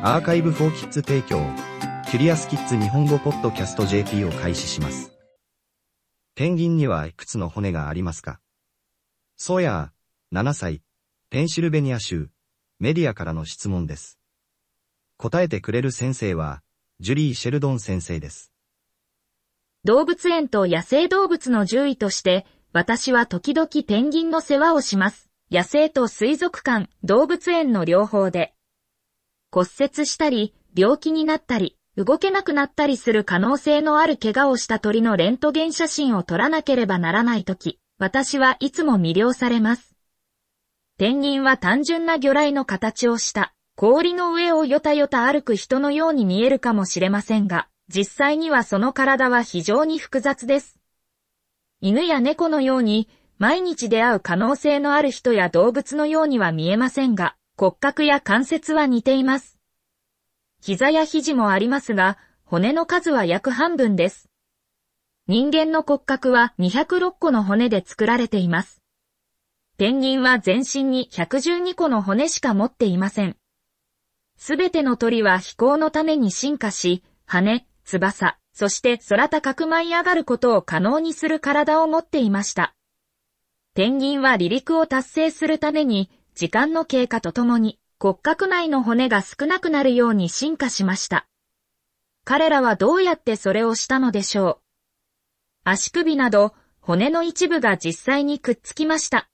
アーカイブフォーキッズ提供、キュリアスキッズ日本語ポッドキャスト JP を開始します。ペンギンにはいくつの骨がありますか？ソヤー、7歳、ペンシルベニア州、メディアからの質問です。答えてくれる先生は、ジュリー・シェルドン先生です。動物園と野生動物の獣医として、私は時々ペンギンの世話をします。野生と水族館、動物園の両方で。骨折したり、病気になったり、動けなくなったりする可能性のある怪我をした鳥のレントゲン写真を撮らなければならないとき、私はいつも魅了されます。ペンギンは単純な魚雷の形をした、氷の上をよたよた歩く人のように見えるかもしれませんが、実際にはその体は非常に複雑です。犬や猫のように、毎日出会う可能性のある人や動物のようには見えませんが、骨格や関節は似ています。膝や肘もありますが、骨の数は約半分です。人間の骨格は206個の骨で作られています。ペンギンは全身に112個の骨しか持っていません。すべての鳥は飛行のために進化し、羽、翼、そして空高く舞い上がることを可能にする体を持っていました。ペンギンは離陸を達成するために、時間の経過とともに骨格内の骨が少なくなるように進化しました。彼らはどうやってそれをしたのでしょう。足首など骨の一部が実際にくっつきました。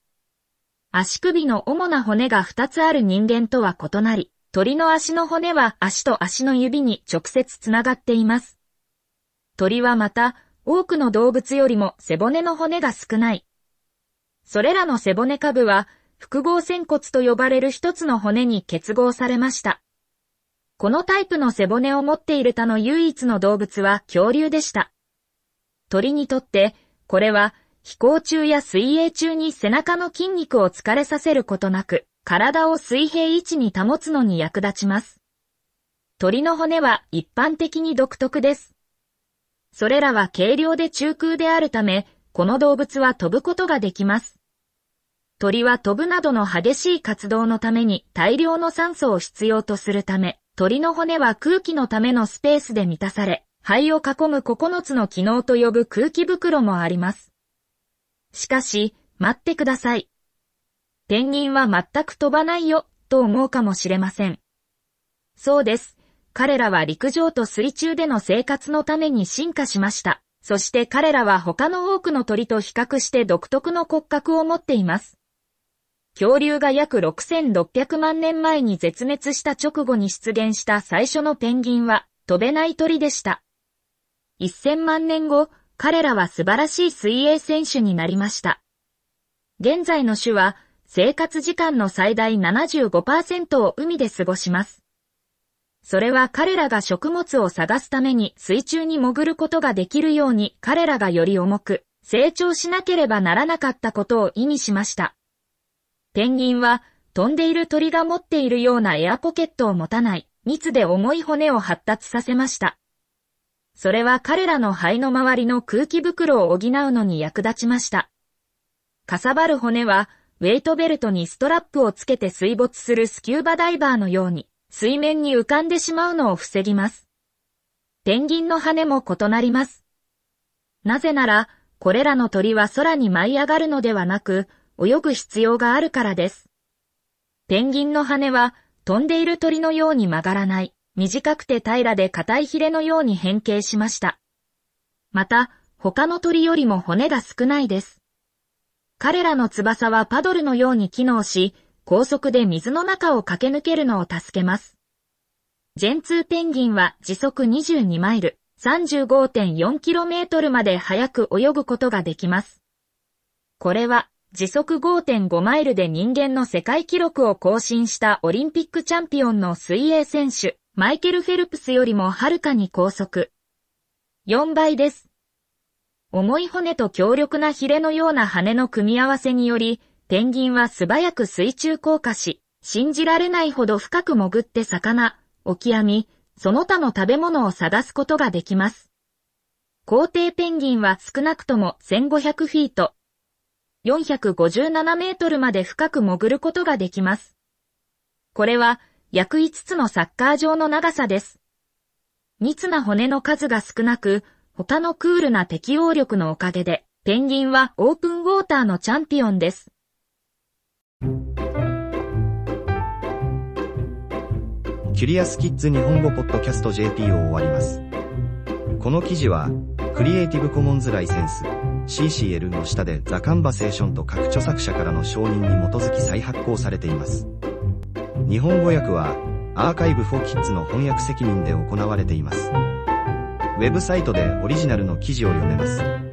足首の主な骨が2つある人間とは異なり、鳥の足の骨は足と足の指に直接つながっています。鳥はまた、多くの動物よりも背骨の骨が少ない。それらの背骨下部は、複合仙骨と呼ばれる一つの骨に結合されました。このタイプの背骨を持っている他の唯一の動物は恐竜でした。鳥にとって、これは飛行中や水泳中に背中の筋肉を疲れさせることなく、体を水平位置に保つのに役立ちます。鳥の骨は一般的に独特です。それらは軽量で中空であるため、この動物は飛ぶことができます。鳥は飛ぶなどの激しい活動のために大量の酸素を必要とするため、鳥の骨は空気のためのスペースで満たされ、肺を囲む9つの機能と呼ぶ空気袋もあります。しかし、待ってください。ペンギンは全く飛ばないよ、と思うかもしれません。そうです。彼らは陸上と水中での生活のために進化しました。そして彼らは他の多くの鳥と比較して独特の骨格を持っています。恐竜が約6600万年前に絶滅した直後に出現した最初のペンギンは飛べない鳥でした。1000万年後、彼らは素晴らしい水泳選手になりました。現在の種は生活時間の最大75%を海で過ごします。それは彼らが食物を探すために水中に潜ることができるように彼らがより重く成長しなければならなかったことを意味しました。ペンギンは飛んでいる鳥が持っているようなエアポケットを持たない密で重い骨を発達させました。それは彼らの肺の周りの空気袋を補うのに役立ちました。かさばる骨はウェイトベルトにストラップをつけて水没するスキューバダイバーのように水面に浮かんでしまうのを防ぎます。ペンギンの羽も異なります。なぜなら、これらの鳥は空に舞い上がるのではなく、泳ぐ必要があるからです。ペンギンの羽は、飛んでいる鳥のように曲がらない、短くて平らで硬いヒレのように変形しました。また、他の鳥よりも骨が少ないです。彼らの翼はパドルのように機能し、高速で水の中を駆け抜けるのを助けます。ジェンツーペンギンは時速22マイル、35.4km まで速く泳ぐことができます。これは時速5.5マイルで人間の世界記録を更新したオリンピックチャンピオンの水泳選手、マイケル・フェルプスよりもはるかに高速。4倍です。重い骨と強力なヒレのような羽の組み合わせにより、ペンギンは素早く水中降下し、信じられないほど深く潜って魚、オキアミ、その他の食べ物を探すことができます。皇帝ペンギンは少なくとも1500フィート、457メートルまで深く潜ることができます。これは約5つのサッカー場の長さです。密な骨の数が少なく、他のクールな適応力のおかげで、ペンギンはオープンウォーターのチャンピオンです。キュリアスキッズ日本語ポッドキャスト JP を終わります。この記事は、クリエイティブコモンズライセンス CCL の下でザ・カンバセーションと各著作者からの承認に基づき再発行されています。日本語訳は、アーカイブフォーキッズの翻訳責任で行われています。ウェブサイトでオリジナルの記事を読めます。